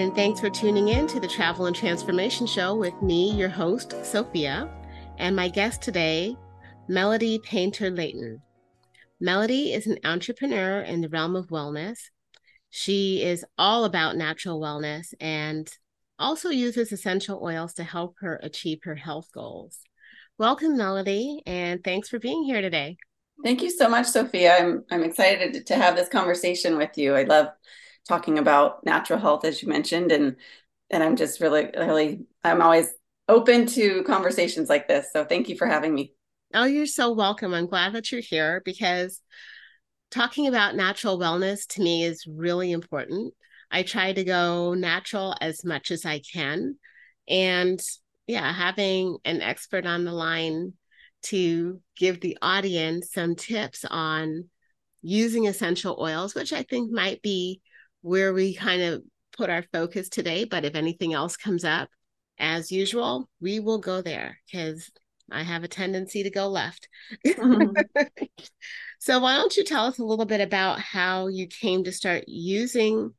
And thanks for tuning in to the Travel and Transformation Show with me, your host, Sophia, and my guest today, Melody Painter Layton. Melody is an entrepreneur in the realm of wellness. She is all about natural wellness and also uses essential oils to help her achieve her health goals. Welcome, Melody, and thanks for being here today. Thank you so much, Sophia. I'm I'm excited to have this conversation with you. I love talking about natural health as you mentioned and and i'm just really really i'm always open to conversations like this. So thank you for having me. Oh you're so welcome. I'm glad that you're here because talking about natural wellness to me is really important. I try to go natural as much as i can. And yeah having an expert on the line to give the audience some tips on using essential oils which i think might be where we kind of put our focus today. But if anything else comes up, as usual, we will go there because I have a tendency to go left. Mm-hmm. so, why don't you tell us a little bit about how you came to start using,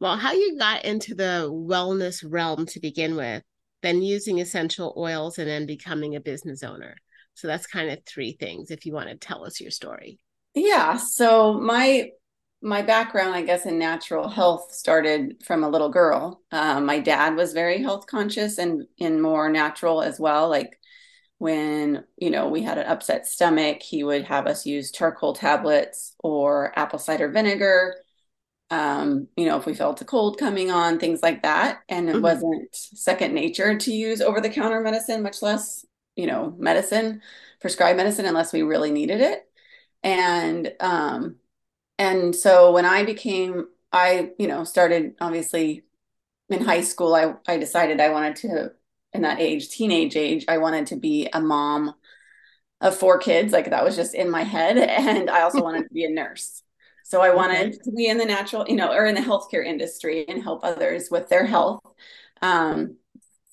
well, how you got into the wellness realm to begin with, then using essential oils, and then becoming a business owner? So, that's kind of three things if you want to tell us your story. Yeah. So, my my background, I guess, in natural health started from a little girl. Um, my dad was very health conscious and in more natural as well. Like when you know we had an upset stomach, he would have us use charcoal tablets or apple cider vinegar. Um, you know, if we felt a cold coming on, things like that, and it mm-hmm. wasn't second nature to use over the counter medicine, much less you know medicine, prescribed medicine, unless we really needed it. And um, and so when I became, I, you know, started obviously in high school, I, I decided I wanted to, in that age, teenage age, I wanted to be a mom of four kids. Like that was just in my head. And I also wanted to be a nurse. So I wanted to be in the natural, you know, or in the healthcare industry and help others with their health. Um,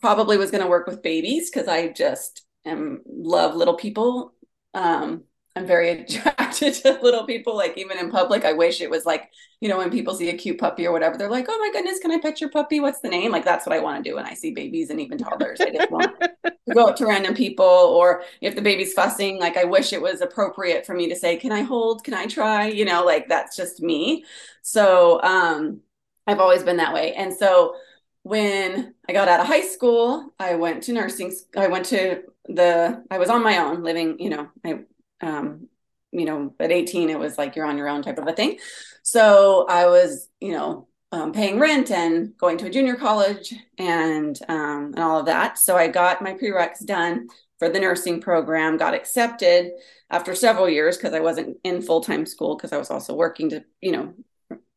probably was going to work with babies because I just am love little people. Um, I'm very attracted to little people, like even in public. I wish it was like, you know, when people see a cute puppy or whatever, they're like, oh my goodness, can I pet your puppy? What's the name? Like, that's what I want to do when I see babies and even toddlers. I just want to go up to random people, or if the baby's fussing, like, I wish it was appropriate for me to say, can I hold? Can I try? You know, like that's just me. So um, I've always been that way. And so when I got out of high school, I went to nursing. I went to the, I was on my own living, you know, I um, you know, at 18, it was like you're on your own type of a thing. So I was, you know, um, paying rent and going to a junior college and um, and all of that. So I got my prereqs done for the nursing program, got accepted after several years because I wasn't in full time school because I was also working to, you know,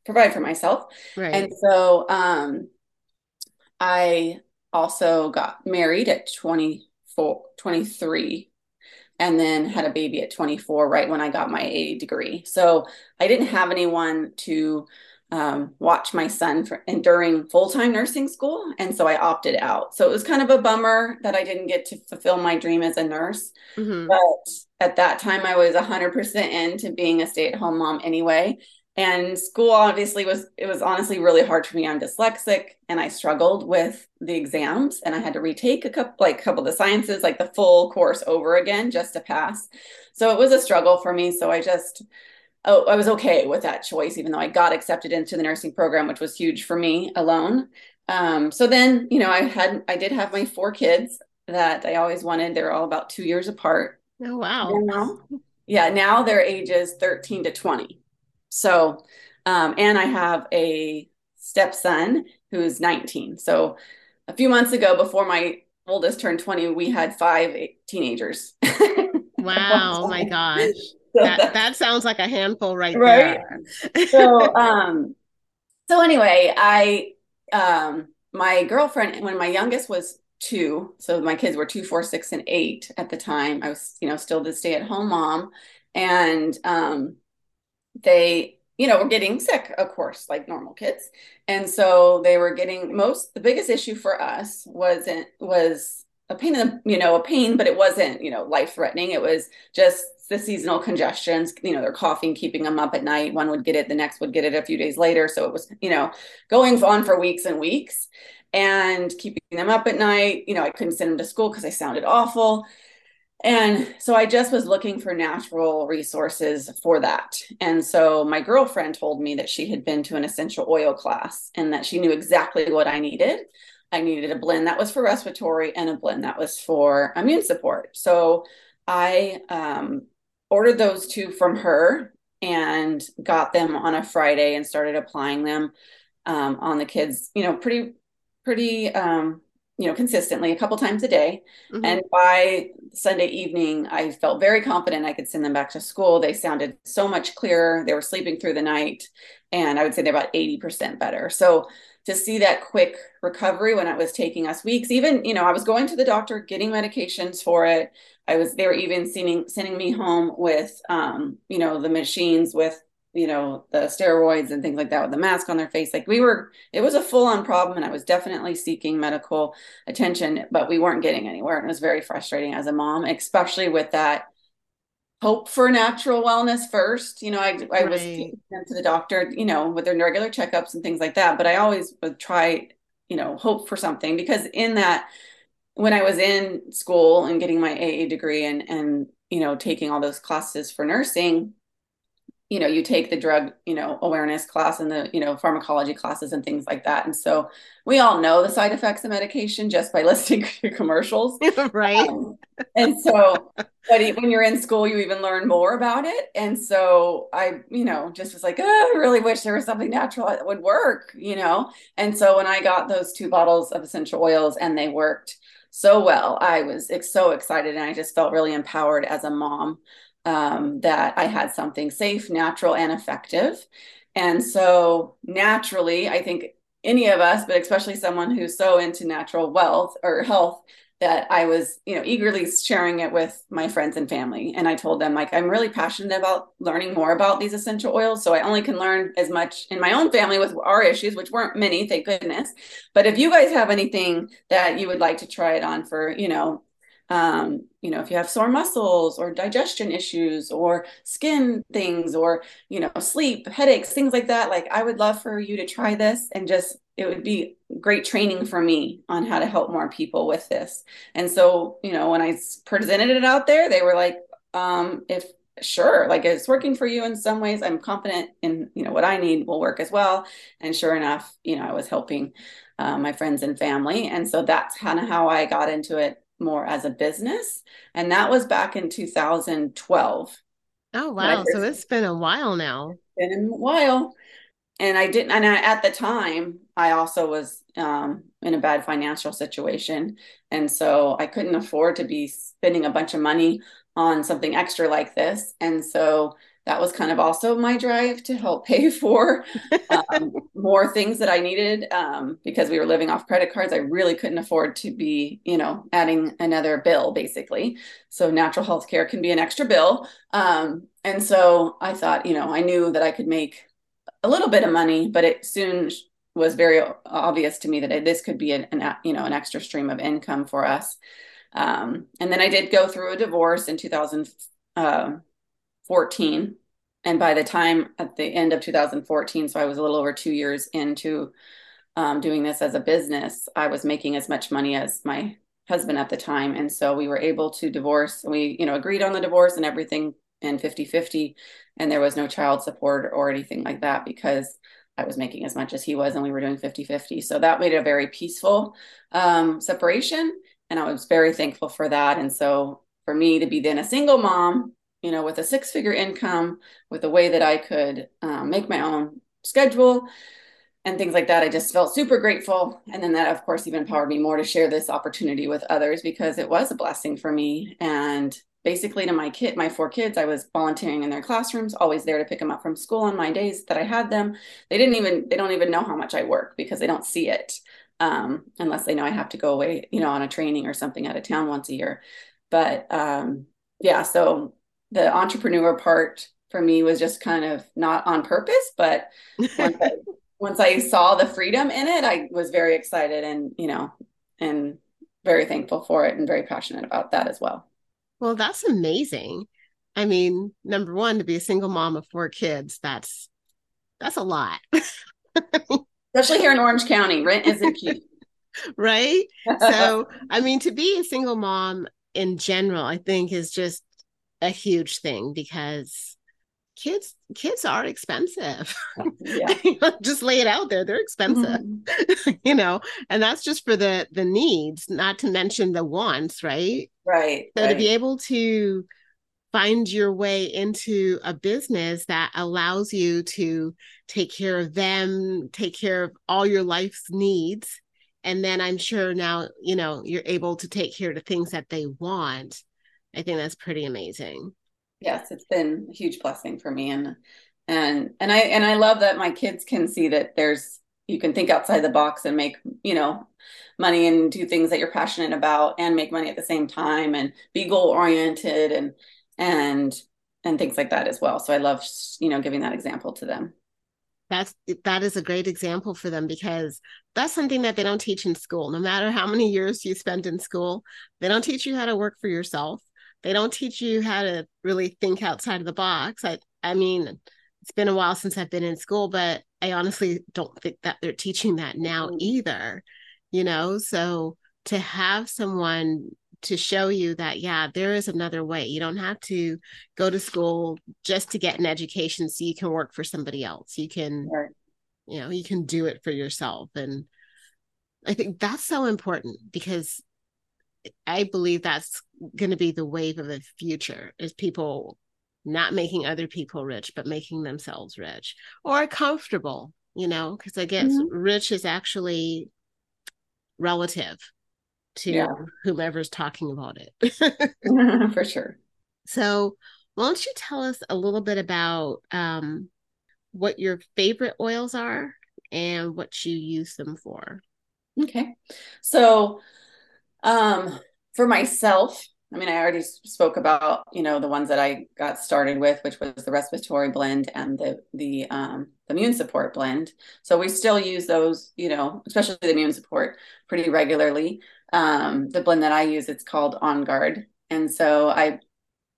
provide for myself. Right. And so um, I also got married at 24, 23 and then had a baby at 24 right when i got my a degree. So i didn't have anyone to um, watch my son for, and during full-time nursing school and so i opted out. So it was kind of a bummer that i didn't get to fulfill my dream as a nurse mm-hmm. but at that time i was 100% into being a stay-at-home mom anyway and school obviously was it was honestly really hard for me. I'm dyslexic and i struggled with the exams and i had to retake a couple like a couple of the sciences like the full course over again just to pass. So it was a struggle for me. So i just oh, i was okay with that choice even though i got accepted into the nursing program which was huge for me alone. Um, so then you know i had i did have my four kids that i always wanted. They're all about two years apart. Oh wow. Now, yeah now they're ages 13 to 20 so, um, and I have a stepson who's 19. So, a few months ago, before my oldest turned 20, we had five teenagers. wow, my gosh. So that, that sounds like a handful right, right? there. so, um, so anyway, I, um, my girlfriend, when my youngest was two, so my kids were two, four, six, and eight at the time, I was, you know, still the stay at home mom. And, um, they you know were getting sick of course like normal kids and so they were getting most the biggest issue for us wasn't was a pain in the you know a pain but it wasn't you know life threatening it was just the seasonal congestions. You know, they're coughing, keeping them up at night. One would get it, the next would get it a few days later. So it was, you know, going on for weeks and weeks and keeping them up at night. You know, I couldn't send them to school because I sounded awful. And so I just was looking for natural resources for that. And so my girlfriend told me that she had been to an essential oil class and that she knew exactly what I needed. I needed a blend that was for respiratory and a blend that was for immune support. So I um, ordered those two from her and got them on a Friday and started applying them um, on the kids, you know, pretty, pretty um, you know, consistently a couple times a day. Mm-hmm. And by Sunday evening, I felt very confident I could send them back to school. They sounded so much clearer. They were sleeping through the night. And I would say they're about 80% better. So to see that quick recovery when it was taking us weeks, even, you know, I was going to the doctor, getting medications for it. I was, they were even sending, sending me home with, um, you know, the machines with you know the steroids and things like that with the mask on their face like we were it was a full on problem and i was definitely seeking medical attention but we weren't getting anywhere and it was very frustrating as a mom especially with that hope for natural wellness first you know i, I right. was to the doctor you know with their regular checkups and things like that but i always would try you know hope for something because in that when i was in school and getting my aa degree and and you know taking all those classes for nursing you know you take the drug you know awareness class and the you know pharmacology classes and things like that. And so we all know the side effects of medication just by listening to commercials. Right. Um, and so but when you're in school you even learn more about it. And so i you know just was like oh, i really wish there was something natural that would work you know? And so when i got those two bottles of essential oils and they worked so well i was so excited and i just felt really empowered as a mom um, that I had something safe, natural, and effective. And so naturally, I think any of us, but especially someone who's so into natural wealth or health, that I was, you know, eagerly sharing it with my friends and family. And I told them, like, I'm really passionate about learning more about these essential oils. So I only can learn as much in my own family with our issues, which weren't many, thank goodness. But if you guys have anything that you would like to try it on for, you know, um, you know, if you have sore muscles or digestion issues or skin things or, you know, sleep, headaches, things like that, like I would love for you to try this and just, it would be great training for me on how to help more people with this. And so, you know, when I presented it out there, they were like, um, if sure like it's working for you in some ways. I'm confident in you know what i need will work as well. And sure enough you know i was helping uh, my friends and family. And so that's kind of how i got into it more as a business. And that was back in 2012. Oh, wow. So it's been a while now. Been a while. And I didn't, and I, at the time, I also was um, in a bad financial situation. And so I couldn't afford to be spending a bunch of money on something extra like this. And so that was kind of also my drive to help pay for um, more things that I needed um, because we were living off credit cards. I really couldn't afford to be, you know, adding another bill basically. So natural health care can be an extra bill. Um, and so I thought, you know, I knew that I could make a little bit of money, but it soon was very obvious to me that this could be an, an you know, an extra stream of income for us. Um, and then I did go through a divorce in 2000. Uh, 14 and by the time at the end of 2014 so i was a little over two years into um, doing this as a business i was making as much money as my husband at the time. And so we were able to divorce we you know agreed on the divorce and everything in 50 50 and there was no child support or anything like that because i was making as much as he was and we were doing 50 50 so that made a very peaceful um, separation. And i was very thankful for that. And so for me to be then a single mom you know, with a six figure income, with a way that I could um, make my own schedule and things like that. I just felt super grateful. And then that, of course, even empowered me more to share this opportunity with others because it was a blessing for me. And basically, to my kid, my four kids, I was volunteering in their classrooms, always there to pick them up from school on my days that I had them. They didn't even, they don't even know how much I work because they don't see it um, unless they know I have to go away, you know, on a training or something out of town once a year. But um, yeah, so the entrepreneur part for me was just kind of not on purpose, but once, I, once I saw the freedom in it, I was very excited and, you know, and very thankful for it and very passionate about that as well. Well, that's amazing. I mean, number one, to be a single mom of four kids, that's that's a lot. Especially here in Orange County, rent isn't cheap. right? So, I mean, to be a single mom in general, I think is just a huge thing because kids kids are expensive yeah. just lay it out there they're expensive mm-hmm. you know and that's just for the the needs not to mention the wants right right so right. to be able to find your way into a business that allows you to take care of them take care of all your life's needs and then i'm sure now you know you're able to take care of the things that they want i think that's pretty amazing. Yes it's been a huge blessing for me. And and and i and i love that my kids can see that there's you can think outside the box and make you know money and do things that you're passionate about and make money at the same time and be goal oriented and and and things like that as well. So i love you know giving that example to them. That's that is a great example for them because that's something that they don't teach in school. No matter how many years you spend in school they don't teach you how to work for yourself they don't teach you how to really think outside of the box. I i mean it's been a while since i've been in school but i honestly don't think that they're teaching that now mm-hmm. either you know? So to have someone to show you that yeah there is another way. You don't have to go to school just to get an education so you can work for somebody else. You can right. you know you can do it for yourself. And i think that's so important because i believe that's going to be the wave of the future is people not making other people rich but making themselves rich or comfortable you know because i guess mm-hmm. rich is actually relative to yeah. whomever's talking about it. For sure. So, why don't you tell us a little bit about um, what your favorite oils are and what you use them for? Okay. So, um, for myself, I mean, I already spoke about you know the ones that I got started with, which was the respiratory blend and the the um, the immune support blend. So we still use those, you know, especially the immune support, pretty regularly um, the blend that I use, it's called On Guard. And so I,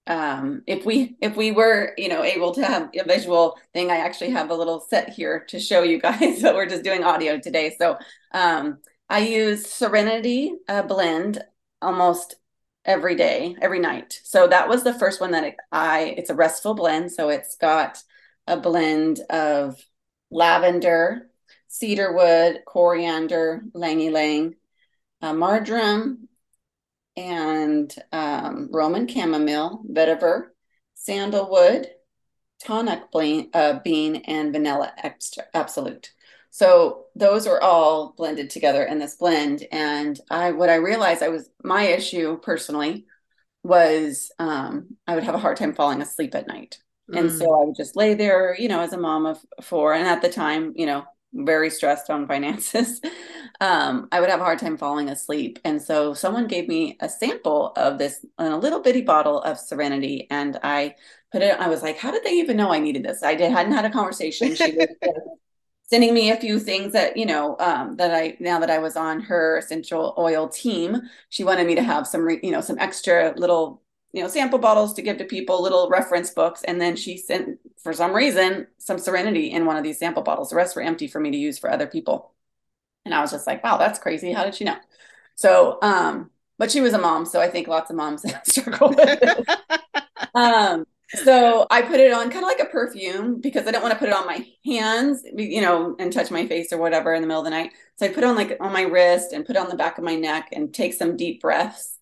um, if we if we were you know able to have a visual thing, I actually have a little set here to show you guys. but we're just doing audio today. So um, I use Serenity uh, blend almost every day, every night. So that was the first one that I. It's a restful blend, so it's got a blend of lavender, cedarwood, coriander, ylang ylang, uh, marjoram and um, Roman chamomile, vetiver, sandalwood, tonka bean, uh, bean, and vanilla absolute. So those are all blended together in this blend. And I, what I realized, I was my issue personally was um, I would have a hard time falling asleep at night. Mm. And so I would just lay there, you know, as a mom of four. And at the time, you know, very stressed on finances, um, I would have a hard time falling asleep. And so someone gave me a sample of this in a little bitty bottle of Serenity, and I put it. I was like, "How did they even know I needed this?" I did hadn't had a conversation. She was sending me a few things that you know um, that I now that I was on her essential oil team. She wanted me to have some you know some extra little you know sample bottles to give to people little reference books. And then she sent for some reason some serenity in one of these sample bottles. The rest were empty for me to use for other people. And i was just like wow that's crazy. How did she know? So um but she was a mom so i think lots of moms struggle with it. Um so i put it on kind of like a perfume because i don't want to put it on my hands you know and touch my face or whatever in the middle of the night so i put it on like on my wrist and put on the back of my neck and take some deep breaths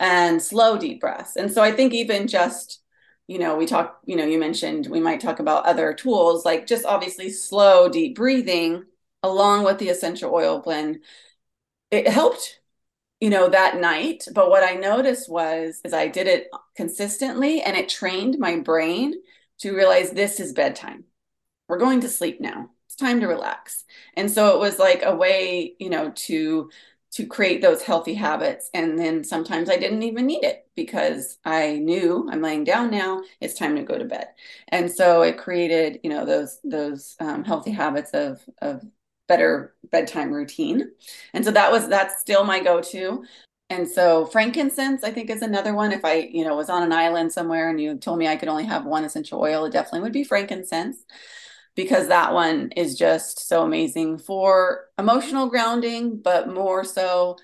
and slow deep breaths. And so I think even just, you know, we talk, you know, you mentioned we might talk about other tools like just obviously slow deep breathing along with the essential oil blend. It helped, you know, that night. But what I noticed was is I did it consistently and it trained my brain to realize this is bedtime. We're going to sleep now. It's time to relax. And so it was like a way, you know, to to create those healthy habits. And then sometimes I didn't even need it because I knew I'm laying down now. It's time to go to bed. And so it created, you know, those those um, healthy habits of of better bedtime routine. And so that was that's still my go-to. and so frankincense, I think, is another one. If I, you know, was on an island somewhere and you told me I could only have one essential oil, it definitely would be frankincense because that one is just so amazing for emotional grounding, but more so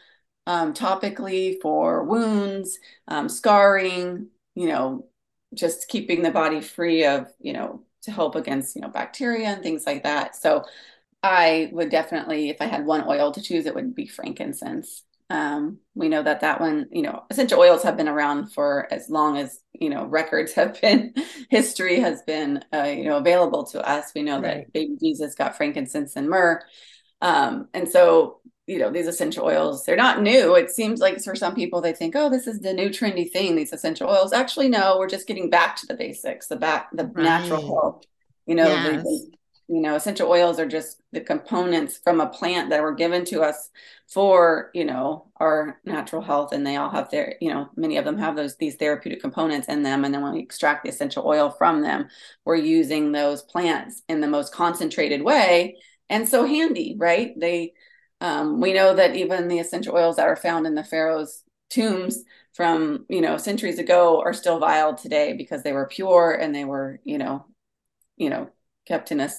um, topically for wounds, um, scarring, you know, just keeping the body free of, you know, to help against, you know, bacteria and things like that. So I would definitely, if I had one oil to choose, it would be frankincense. Um, we know that that one, you know, essential oils have been around for as long as you know records have been, history has been, uh, you know, available to us. We know right. that baby Jesus got frankincense and myrrh, um, and so you know these essential oils they're not new it seems like for some people they think oh this is the new trendy thing these essential oils actually no we're just getting back to the basics the back the right. natural you know yes you know essential oils are just the components from a plant that were given to us for you know our natural health. And they all have their you know many of them have those these therapeutic components in them. And then when we extract the essential oil from them we're using those plants in the most concentrated way. And so handy right? They um, we know that even the essential oils that are found in the pharaoh's tombs from you know centuries ago are still vial today because they were pure and they were you know you know kept in a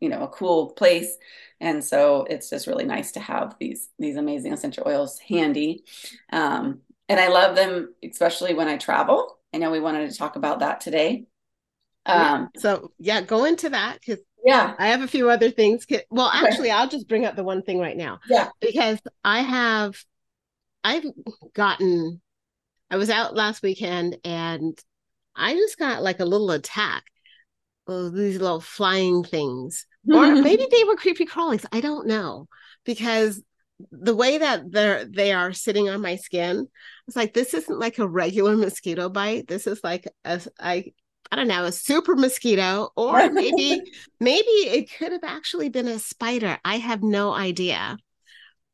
you know a cool place. And so it's just really nice to have these these amazing essential oils handy. Um, and i love them especially when i travel. I know we wanted to talk about that today. Um, so yeah go into that because yeah. I have a few other things. Well actually i'll just bring up the one thing right now. Yeah. Because i have i've gotten i was out last weekend and i just got like a little attack oh, these little flying things. Or maybe they were creepy crawlies. I don't know. Because the way that they're they are sitting on my skin, it's like this isn't like a regular mosquito bite. This is like a I I don't know, a super mosquito, or maybe maybe it could have actually been a spider. I have no idea.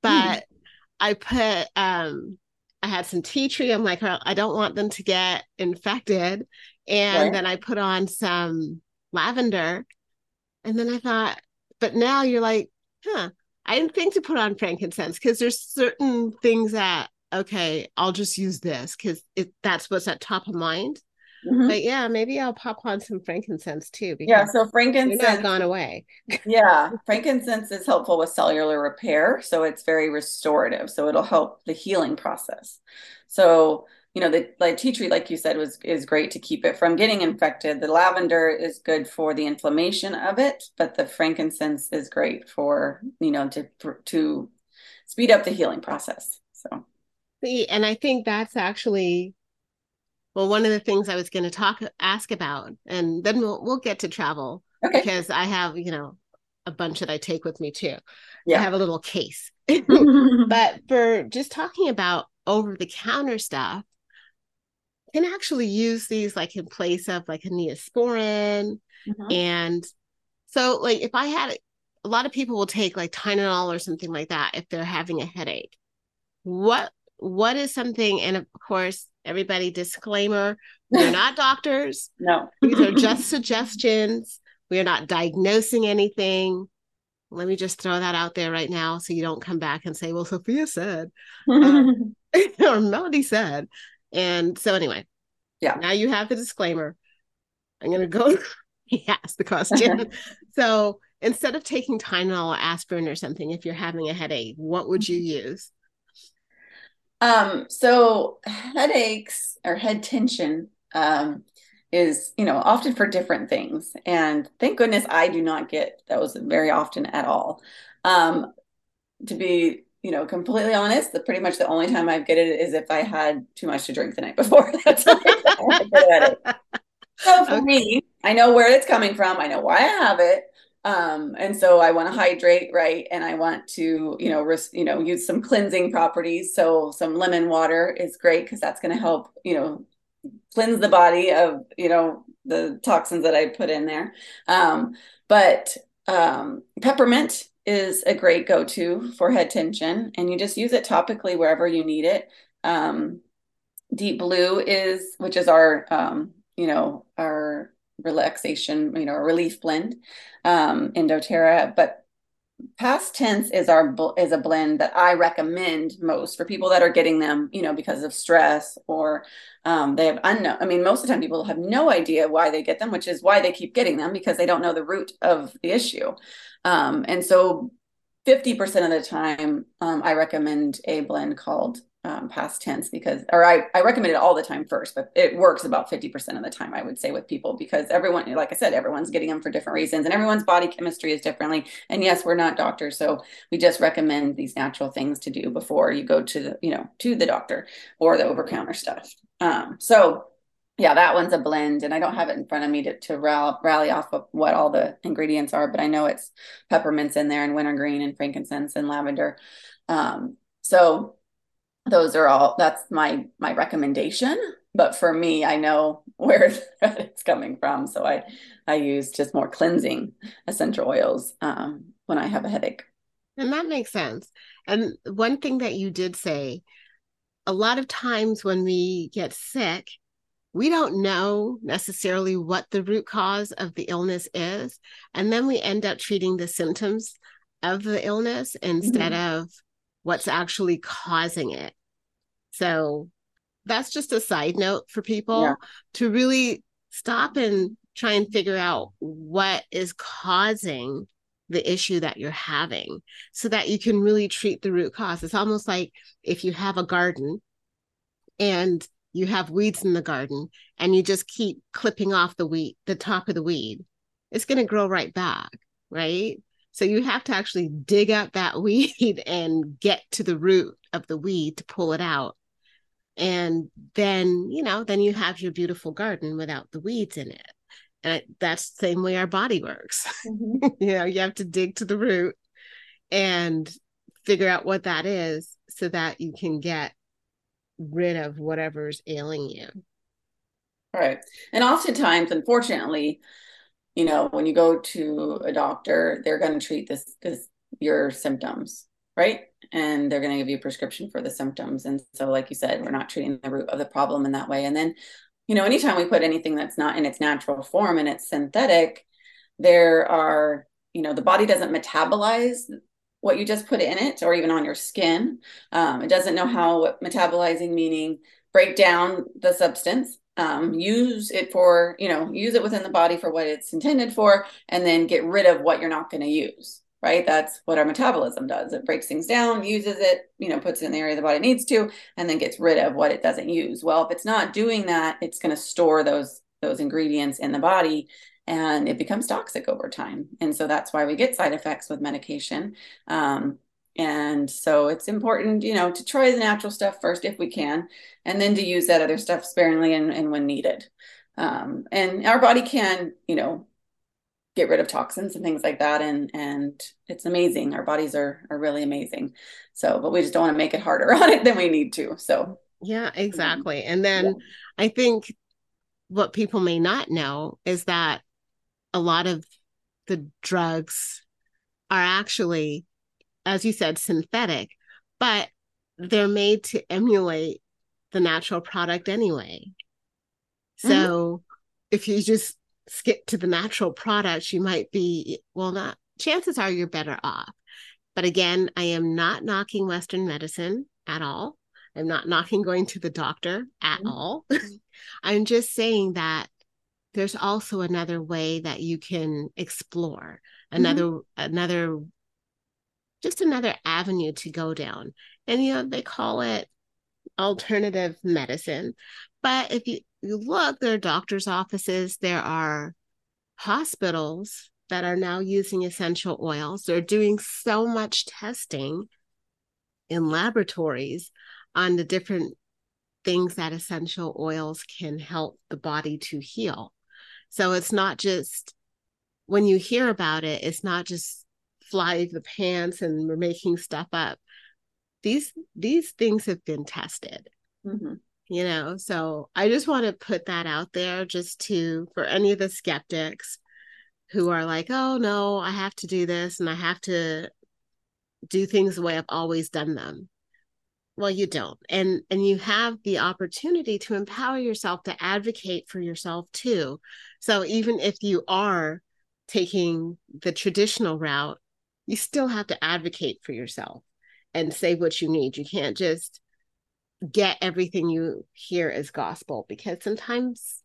But hmm. I put um I had some tea tree. I'm like, I don't want them to get infected. And then I put on some lavender. And then I thought, but now you're like, huh, I didn't think to put on frankincense because there's certain things that, okay, I'll just use this because it that's what's at top of mind. Mm-hmm. But yeah, maybe I'll pop on some frankincense too. Yeah, so frankincense gone away. yeah, frankincense is helpful with cellular repair, so it's very restorative. So it'll help the healing process. So you know the like tea tree like you said was is great to keep it from getting infected the lavender is good for the inflammation of it but the frankincense is great for you know to to speed up the healing process so see and i think that's actually well one of the things i was going to talk ask about and then we'll we'll get to travel okay. because i have you know a bunch that i take with me too yeah. i have a little case but for just talking about over the counter stuff can actually use these like in place of like a neosporin. Mm-hmm. And so like if I had a lot of people will take like Tylenol or something like that if they're having a headache. What what is something and of course everybody disclaimer we're not doctors no these are just suggestions we are not diagnosing anything let me just throw that out there right now so you don't come back and say well sophia said um, or melody said and so anyway, yeah. Now you have the disclaimer. I'm gonna go ask the question. so instead of taking Tylenol or aspirin or something, if you're having a headache, what would you mm-hmm. use? Um, so headaches or head tension um, is, you know, often for different things. And thank goodness I do not get those very often at all. Um, to be you know, completely honest, the pretty much the only time I've get it is if I had too much to drink the night before. That's So for okay. me, I know where it's coming from. I know why I have it. Um, and so I want to hydrate, right? And I want to, you know, ris- you know, use some cleansing properties. So some lemon water is great because that's going to help, you know, cleanse the body of, you know, the toxins that I put in there. Um, but um, peppermint is a great go-to for head tension and you just use it topically wherever you need it. Um, deep blue is which is our um, you know our relaxation you know relief blend um, in doTERRA but PastTense is our is a blend that I recommend most for people that are getting them, you know, because of stress or um, they have unknown. I mean, most of the time people have no idea why they get them, which is why they keep getting them because they don't know the root of the issue. Um, and so, fifty percent of the time, um, I recommend a blend called um, PastTense because, or I, I recommend it all the time first, but it works about 50% of the time, I would say, with people because everyone, like I said, everyone's getting them for different reasons and everyone's body chemistry is differently. And yes, we're not doctors. So we just recommend these natural things to do before you go to the, you know, to the doctor or the over counter stuff. Um, so yeah, that one's a blend, and I don't have it in front of me to, to rally, off of what all the ingredients are, but I know it's peppermints in there and wintergreen and frankincense and lavender. Um, so those are all that's my my recommendation. But for me i know where it's coming from. So i i use just more cleansing essential oils um, when i have a headache. And that makes sense. And one thing that you did say a lot of times when we get sick we don't know necessarily what the root cause of the illness is. And then we end up treating the symptoms of the illness instead mm-hmm. of what's actually causing it so that's just a side note for people yeah. to really stop and try and figure out what is causing the issue that you're having so that you can really treat the root cause. It's almost like if you have a garden and you have weeds in the garden and you just keep clipping off the weed, the top of the weed, it's going to grow right back, right? So you have to actually dig up that weed and get to the root of the weed to pull it out and then you know then you have your beautiful garden without the weeds in it and that's the same way our body works mm-hmm. you know you have to dig to the root and figure out what that is so that you can get rid of whatever's ailing you right and oftentimes unfortunately you know when you go to a doctor they're going to treat this this your symptoms right? And they're going to give you a prescription for the symptoms. And so, like you said, we're not treating the root of the problem in that way. And then, you know, anytime we put anything that's not in its natural form and it's synthetic, there are, you know, the body doesn't metabolize what you just put in it or even on your skin. Um, it doesn't know how metabolizing, meaning break down the substance um, use it for you know use it within the body for what it's intended for and then get rid of what you're not going to use right? That's what our metabolism does. It breaks things down, uses it, you know, puts it in the area the body needs to, and then gets rid of what it doesn't use. Well, if it's not doing that, it's going to store those those ingredients in the body and it becomes toxic over time. And so that's why we get side effects with medication. Um, and so it's important, you know, to try the natural stuff first if we can, and then to use that other stuff sparingly and, and when needed. Um, and our body can, you know, get rid of toxins and things like that and and it's amazing. Our bodies are are really amazing. So but we just don't want to make it harder on it than we need to so. Yeah exactly. And then yeah. i think what people may not know is that a lot of the drugs are actually as you said synthetic but they're made to emulate the natural product anyway. So mm-hmm. if you just skip to the natural products, you might be, well, not, chances are you're better off. But again, I am not knocking Western medicine at all. I'm not knocking going to the doctor at mm-hmm. all. I'm just saying that there's also another way that you can explore, another, mm-hmm. another, just another avenue to go down. And, you know, they call it alternative medicine. But if you you look, there are doctors' offices, there are hospitals that are now using essential oils. They're doing so much testing in laboratories on the different things that essential oils can help the body to heal. So it's not just when you hear about it, it's not just fly the pants and we're making stuff up. These these things have been tested. Mm-hmm you know? So i just want to put that out there just to for any of the skeptics who are like oh no i have to do this and i have to do things the way i've always done them. Well you don't. And and you have the opportunity to empower yourself to advocate for yourself too. So even if you are taking the traditional route you still have to advocate for yourself and say what you need. You can't just get everything you hear as gospel because sometimes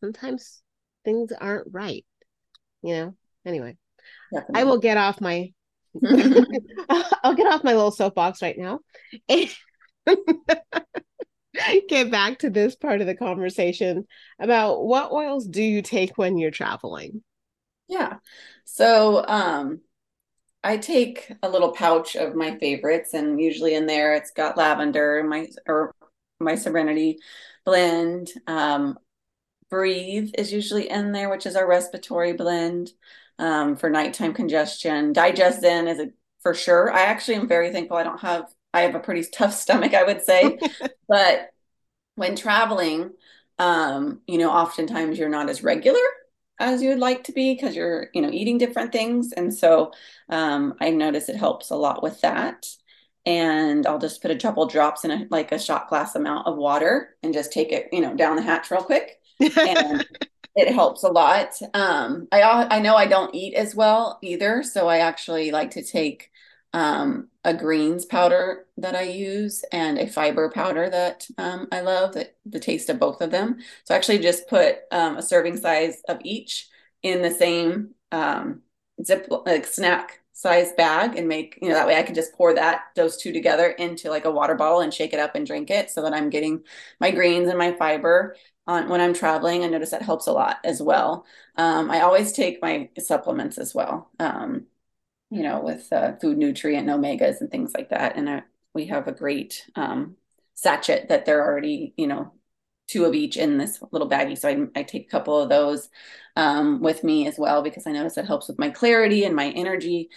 sometimes things aren't right. You know? Anyway. Definitely. I will get off my I'll get off my little soapbox right now. and get back to this part of the conversation about what oils do you take when you're traveling? Yeah. So um I take a little pouch of my favorites, and usually in there it's got lavender, my or my Serenity blend. Um, Breathe is usually in there, which is our respiratory blend um, for nighttime congestion. DigestZen is a, for sure. I actually am very thankful. I don't have. I have a pretty tough stomach, I would say, but when traveling, um, you know, oftentimes you're not as regular as you would like to be because you're you know eating different things. And so um, i notice it helps a lot with that. And i'll just put a couple drops in a like a shot glass amount of water and just take it you know down the hatch real quick. And it helps a lot. Um, i i know i don't eat as well either. So i actually like to take um, a greens powder that I use and a fiber powder that um, I love, that the taste of both of them. So I actually just put um, a serving size of each in the same um, zip like snack size bag and make you know that way I can just pour that those two together into like a water bottle and shake it up and drink it so that I'm getting my greens and my fiber on when I'm traveling. I notice that helps a lot as well. Um, I always take my supplements as well. Um, you know, with uh, food nutrient and omegas and things like that. And uh, we have a great um, sachet that they're already, you know, two of each in this little baggie. So I, I take a couple of those um, with me as well because I notice it helps with my clarity and my energy.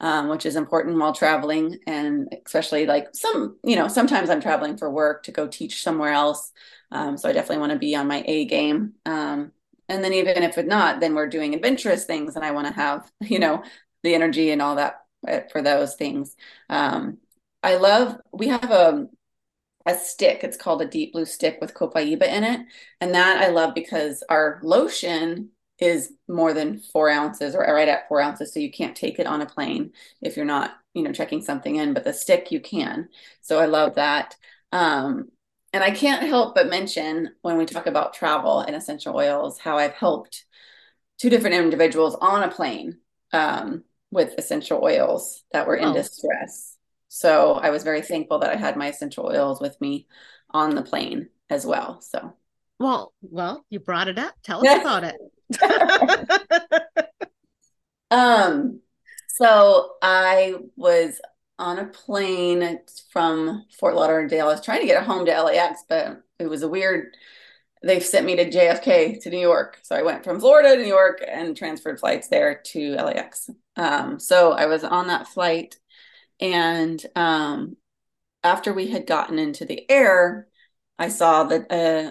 Um, which is important while traveling and especially like some you know sometimes i'm traveling for work to go teach somewhere else um, so i definitely want to be on my a game um, and then even if it's not then we're doing adventurous things and i want to have you know the energy and all that uh, for those things. Um, I love, we have a, a stick. It's called a deep blue stick with copaiba in it. And that I love because our lotion is more than four ounces or right at four ounces. So you can't take it on a plane if you're not, you know, checking something in, but the stick you can. So I love that. Um, and I can't help but mention when we talk about travel and essential oils, how I've helped two different individuals on a plane. Um, with essential oils that were oh. in distress. So I was very thankful that I had my essential oils with me on the plane as well. So well, well, you brought it up. Tell us about it. um so I was on a plane from Fort Lauderdale. I was trying to get home to LAX, but it was a weird they've sent me to JFK to New York. So I went from Florida to New York and transferred flights there to LAX. Um, so I was on that flight. And um, after we had gotten into the air, I saw that uh,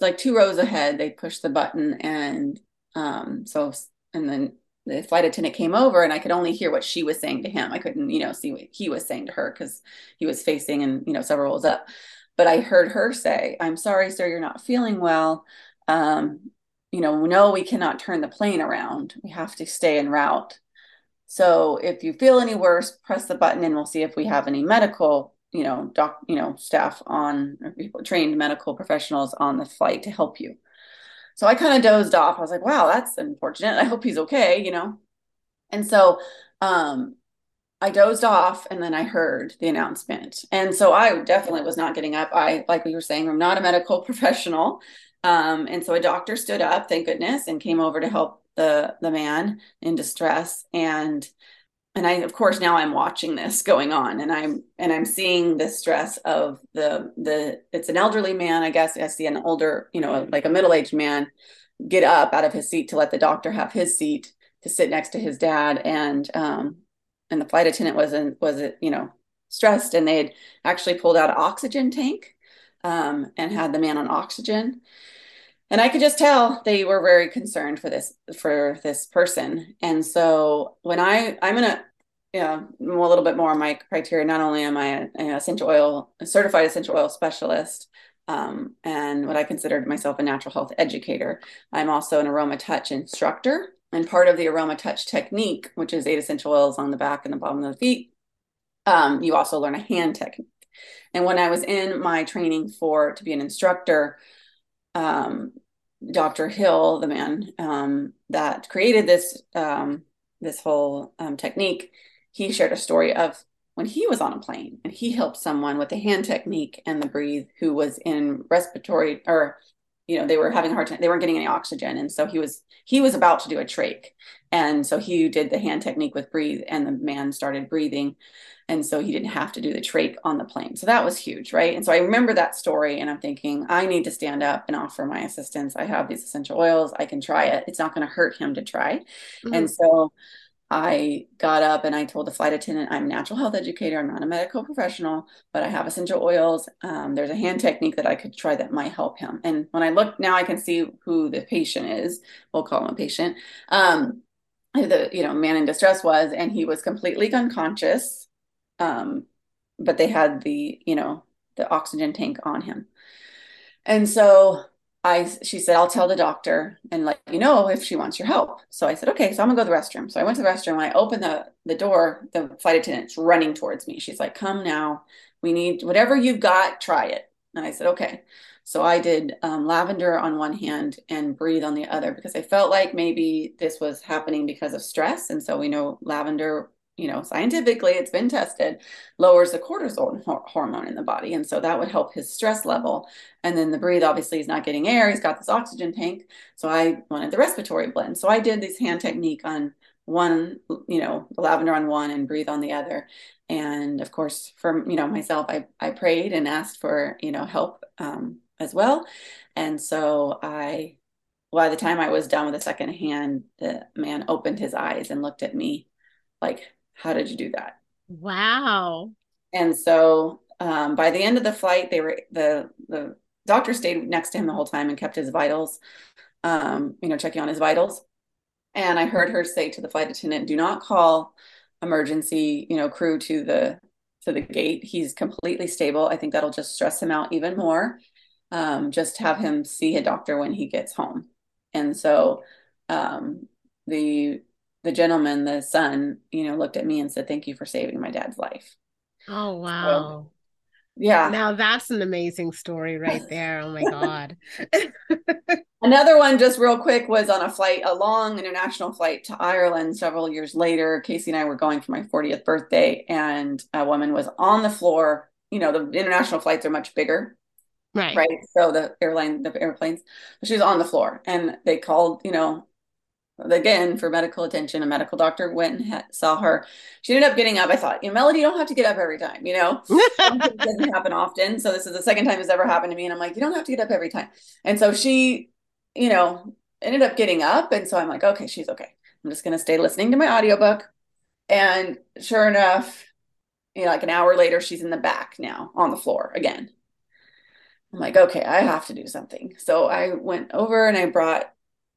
like two rows ahead, they pushed the button. And um, so, and then the flight attendant came over and I could only hear what she was saying to him. I couldn't, you know, see what he was saying to her because he was facing and, you know, several rows up but I heard her say, I'm sorry, sir, you're not feeling well. Um, you know, no, we cannot turn the plane around. We have to stay en route. So if you feel any worse, press the button and we'll see if we have any medical, you know, doc, you know, staff on or people trained medical professionals on the flight to help you. So I kind of dozed off. I was like, wow, that's unfortunate. I hope he's okay, you know. And so um I dozed off and then I heard the announcement. And so I definitely was not getting up. I, like we were saying, I'm not a medical professional. Um, and so a doctor stood up, thank goodness, and came over to help the the man in distress. And and I, of course, now I'm watching this going on, and I'm and I'm seeing the stress of the the. It's an elderly man, I guess. I see an older, you know, like a middle aged man, get up out of his seat to let the doctor have his seat to sit next to his dad, and um, and the flight attendant wasn't was it you know stressed and they had actually pulled out an oxygen tank um, and had the man on oxygen. And i could just tell they were very concerned for this for this person. And so when i i'm gonna you know a little bit more on my criteria. Not only am i an essential oil a certified essential oil specialist um, and what i considered myself a natural health educator i'm also an AromaTouch instructor and part of the AromaTouch technique, which is eight essential oils on the back and the bottom of the feet, um, you also learn a hand technique. And when I was in my training for to be an instructor, um, Dr. Hill, the man um, that created this um, this whole um, technique, he shared a story of when he was on a plane and he helped someone with the hand technique and the breathe who was in respiratory or you know they were having a hard time they weren't getting any oxygen. And so he was he was about to do a trach. And so he did the hand technique with breathe and the man started breathing. And so he didn't have to do the trach on the plane. So that was huge right? And so i remember that story and i'm thinking i need to stand up and offer my assistance. I have these essential oils. I can try it. It's not going to hurt him to try. Mm-hmm. and so I got up and I told the flight attendant, I'm a natural health educator. I'm not a medical professional, but I have essential oils. Um, there's a hand technique that I could try that might help him. And when I look now, I can see who the patient is. We'll call him a patient. Um, the you know man in distress was, and he was completely unconscious. Um, but they had the you know the oxygen tank on him, and so I she said, I'll tell the doctor and let you know if she wants your help. So I said, okay, so I'm gonna go to the restroom. So I went to the restroom. When I opened the the door, the flight attendant's running towards me. She's like, come now. We need whatever you've got, try it. And I said, okay. So I did um, lavender on one hand and breathe on the other because I felt like maybe this was happening because of stress. And so we know lavender you know, scientifically it's been tested, lowers the cortisol hormone in the body. And so that would help his stress level. And then the breathe, obviously, he's not getting air. He's got this oxygen tank. So I wanted the respiratory blend. So I did this hand technique on one, you know, the lavender on one and breathe on the other. And of course, for, you know, myself, I, I prayed and asked for, you know, help um, as well. And so I, by the time I was done with the second hand, the man opened his eyes and looked at me like, how did you do that? Wow. And so um, by the end of the flight, they were the the doctor stayed next to him the whole time and kept his vitals, um, you know, checking on his vitals. And I heard her say to the flight attendant, "Do not call emergency, you know, crew to the to the gate. He's completely stable. I think that'll just stress him out even more. Um, just have him see a doctor when he gets home." And so um, the the gentleman, the son, you know, looked at me and said, "Thank you for saving my dad's life." Oh wow. So, yeah. Now that's an amazing story right there. Oh my god. Another one just real quick was on a flight, a long international flight to Ireland several years later. Casey and I were going for my 40th birthday and a woman was on the floor. You know, the international flights are much bigger. Right. Right. So the airline, the airplanes, she was on the floor and they called, you know, again for medical attention. A medical doctor went and ha- saw her. She ended up getting up. I thought, you know, Melody, you don't have to get up every time. You know, it doesn't happen often. So this is the second time it's ever happened to me, and I'm like, you don't have to get up every time. And so she, you know, ended up getting up, and so I'm like, okay, she's okay. I'm just gonna stay listening to my audiobook. And sure enough, you know, like an hour later, she's in the back now on the floor again. I'm like, okay, I have to do something. So I went over and I brought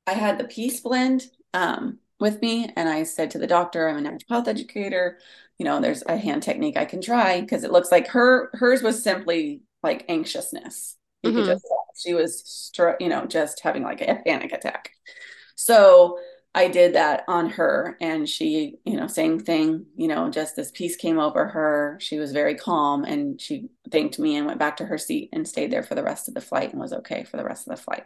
I had the peace blend um, with me, and I said to the doctor, "I'm a natural health educator. You know, there's a hand technique I can try because it looks like her hers was simply like anxiousness. You mm-hmm. could just she was, you know, just having like a panic attack. So I did that on her, and she, you know, same thing. You know, just this peace came over her. She was very calm, and she thanked me and went back to her seat and stayed there for the rest of the flight and was okay for the rest of the flight.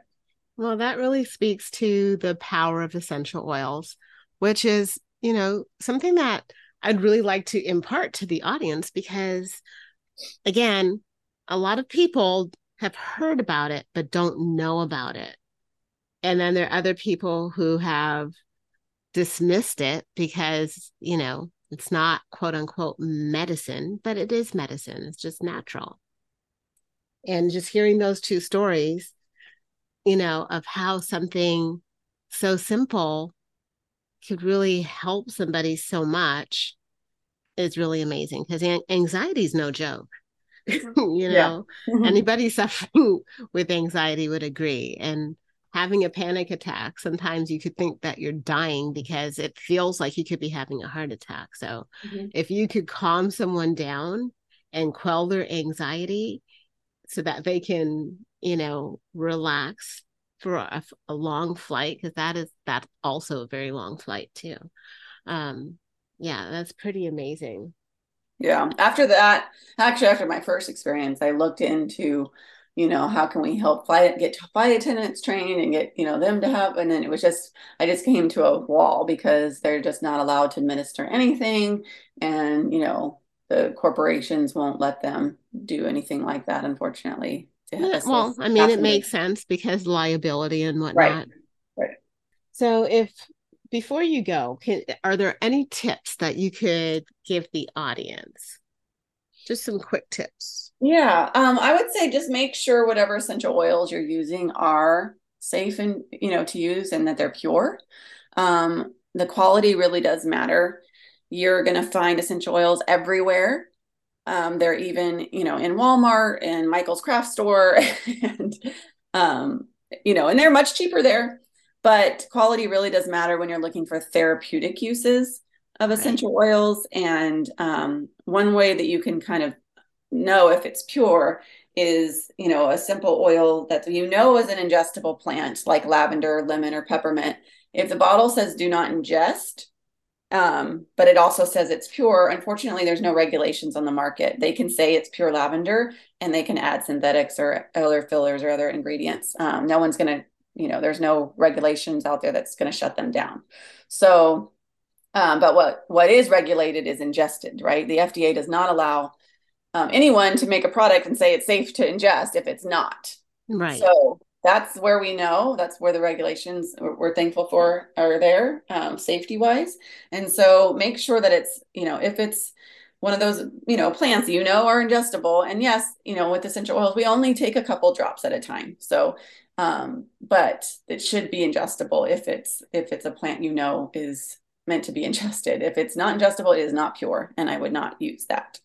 Well, that really speaks to the power of essential oils, which is, you know, something that I'd really like to impart to the audience because, again, a lot of people have heard about it, but don't know about it. And then there are other people who have dismissed it because, you know, it's not quote unquote medicine, but it is medicine. It's just natural. And just hearing those two stories you know, of how something so simple could really help somebody so much is really amazing because anxiety is no joke. you know, anybody suffering with anxiety would agree. And having a panic attack, sometimes you could think that you're dying because it feels like you could be having a heart attack. So, mm-hmm. if you could calm someone down and quell their anxiety so that they can you know, relax for a, a long flight because that is that's also a very long flight too. Um, yeah, that's pretty amazing. Yeah. After that, actually, after my first experience, I looked into, you know, how can we help flight get flight attendants trained and get, you know, them to help, and then it was just, I just came to a wall because they're just not allowed to administer anything. And, you know, the corporations won't let them do anything like that, unfortunately. Yeah, well, I mean, it makes sense because liability and whatnot. Right. Right. So if before you go, can, are there any tips that you could give the audience? Just some quick tips. Yeah, um, I would say just make sure whatever essential oils you're using are safe and you know to use and that they're pure. Um, the quality really does matter. You're going to find essential oils everywhere. Um, they're even you know in Walmart and Michael's craft store, and um, you know, and they're much cheaper there but quality really does matter when you're looking for therapeutic uses of essential right. oils. And um, one way that you can kind of know if it's pure is, you know, a simple oil that you know is an ingestible plant like lavender, lemon, or peppermint. If the bottle says do not ingest, um, but it also says it's pure. Unfortunately, there's no regulations on the market. They can say it's pure lavender and they can add synthetics or other fillers or other ingredients. Um, no one's going to you know there's no regulations out there that's going to shut them down so um, but what what is regulated is ingested right the fda does not allow um, anyone to make a product and say it's safe to ingest if it's not right so that's where we know that's where the regulations we're thankful for are there um, safety wise and so make sure that it's you know if it's one of those you know plants you know are ingestible and yes you know with essential oils we only take a couple drops at a time so um, but it should be ingestible if it's if it's a plant you know is meant to be ingested. If it's not ingestible, it is not pure, and I would not use that.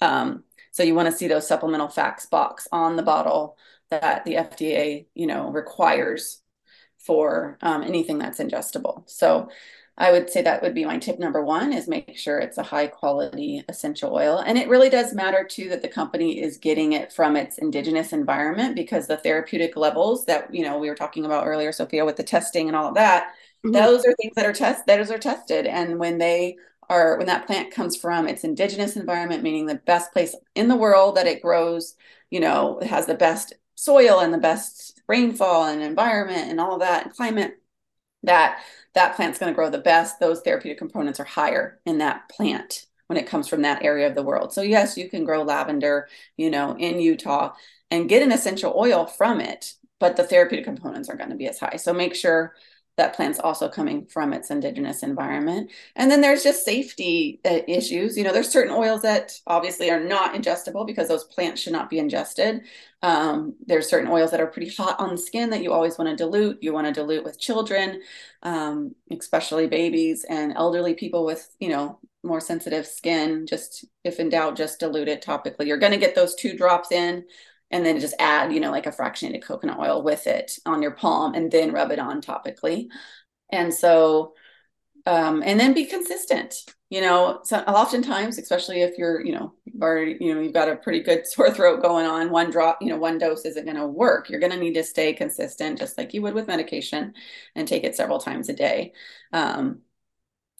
Um, so you want to see those supplemental facts box on the bottle that the FDA you know requires for um, anything that's ingestible. So I would say that would be my tip number one is make sure it's a high quality essential oil. And it really does matter too that the company is getting it from its indigenous environment because the therapeutic levels that you know we were talking about earlier, Sophia, with the testing and all of that, mm-hmm. those are things that are test those are tested. And when they are when that plant comes from its indigenous environment, meaning the best place in the world that it grows, you know, it has the best soil and the best rainfall and environment and all that and climate that that plant's going to grow the best, those therapeutic components are higher in that plant when it comes from that area of the world. So yes, you can grow lavender, you know, in Utah and get an essential oil from it, but the therapeutic components aren't going to be as high. So make sure that plant's also coming from its indigenous environment. And then there's just safety uh, issues. You know, there's certain oils that obviously are not ingestible because those plants should not be ingested. Um, there's certain oils that are pretty hot on the skin that you always want to dilute. You want to dilute with children, um, especially babies and elderly people with, you know, more sensitive skin. Just if in doubt, just dilute it topically. You're going to get those two drops in and then just add, you know, like a fractionated coconut oil with it on your palm and then rub it on topically. And so, um, and then be consistent. You know, so oftentimes, especially if you're, you know, you've already, you know, you've got a pretty good sore throat going on, one drop, you know, one dose isn't going to work. You're going to need to stay consistent, just like you would with medication, and take it several times a day. Um,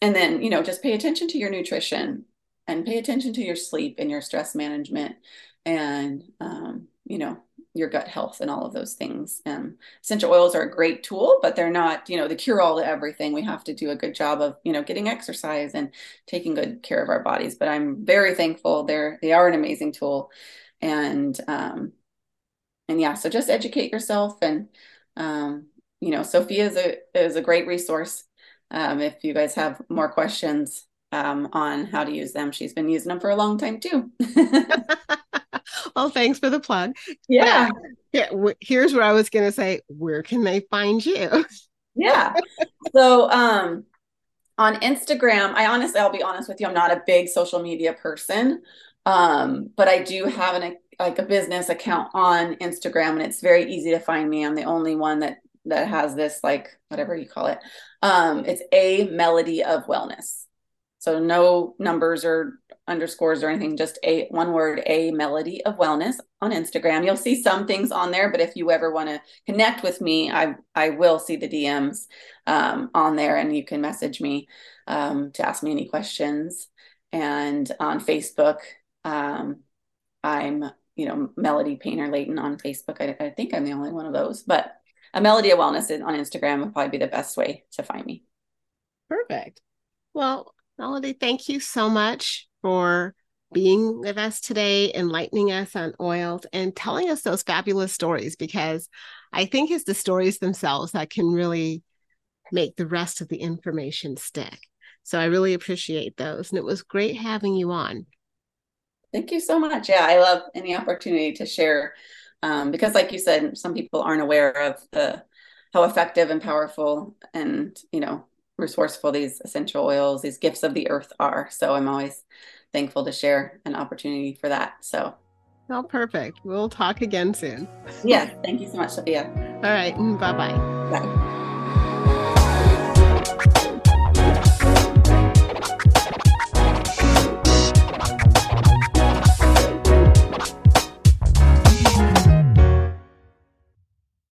and then, you know, just pay attention to your nutrition and pay attention to your sleep and your stress management and um, you know your gut health and all of those things. Um, essential oils are a great tool but they're not you know the cure all to everything. We have to do a good job of you know getting exercise and taking good care of our bodies. But i'm very thankful they're they are an amazing tool. And um and yeah so just educate yourself and um you know sophia is a is a great resource. Um if you guys have more questions um on how to use them she's been using them for a long time too well, thanks for the plug. Yeah. yeah here's where I was going to say, where can they find you? yeah. So, um, on Instagram, I honestly, I'll be honest with you, I'm not a big social media person. Um, but I do have an like a business account on Instagram and it's very easy to find me. I'm the only one that that has this like whatever you call it. Um, it's a melody of wellness. So no numbers or underscores or anything, just a one word, a melody of wellness on Instagram. You'll see some things on there, but if you ever want to connect with me, I I will see the DMs um, on there, and you can message me um, to ask me any questions. And on Facebook, um, I'm you know Melody Painter Layton on Facebook. I, I think I'm the only one of those, but a Melody of Wellness on Instagram would probably be the best way to find me. Perfect. Well, Melody, thank you so much for being with us today, enlightening us on oils, and telling us those fabulous stories because I think it's the stories themselves that can really make the rest of the information stick. So I really appreciate those. And it was great having you on. Thank you so much. Yeah, I love any opportunity to share um, because, like you said, some people aren't aware of the how effective and powerful and you know resourceful these essential oils, these gifts of the earth are. So I'm always thankful to share an opportunity for that. So, well, perfect. We'll talk again soon. Yes. Thank you so much, Sophia. All right. Bye-bye. Bye.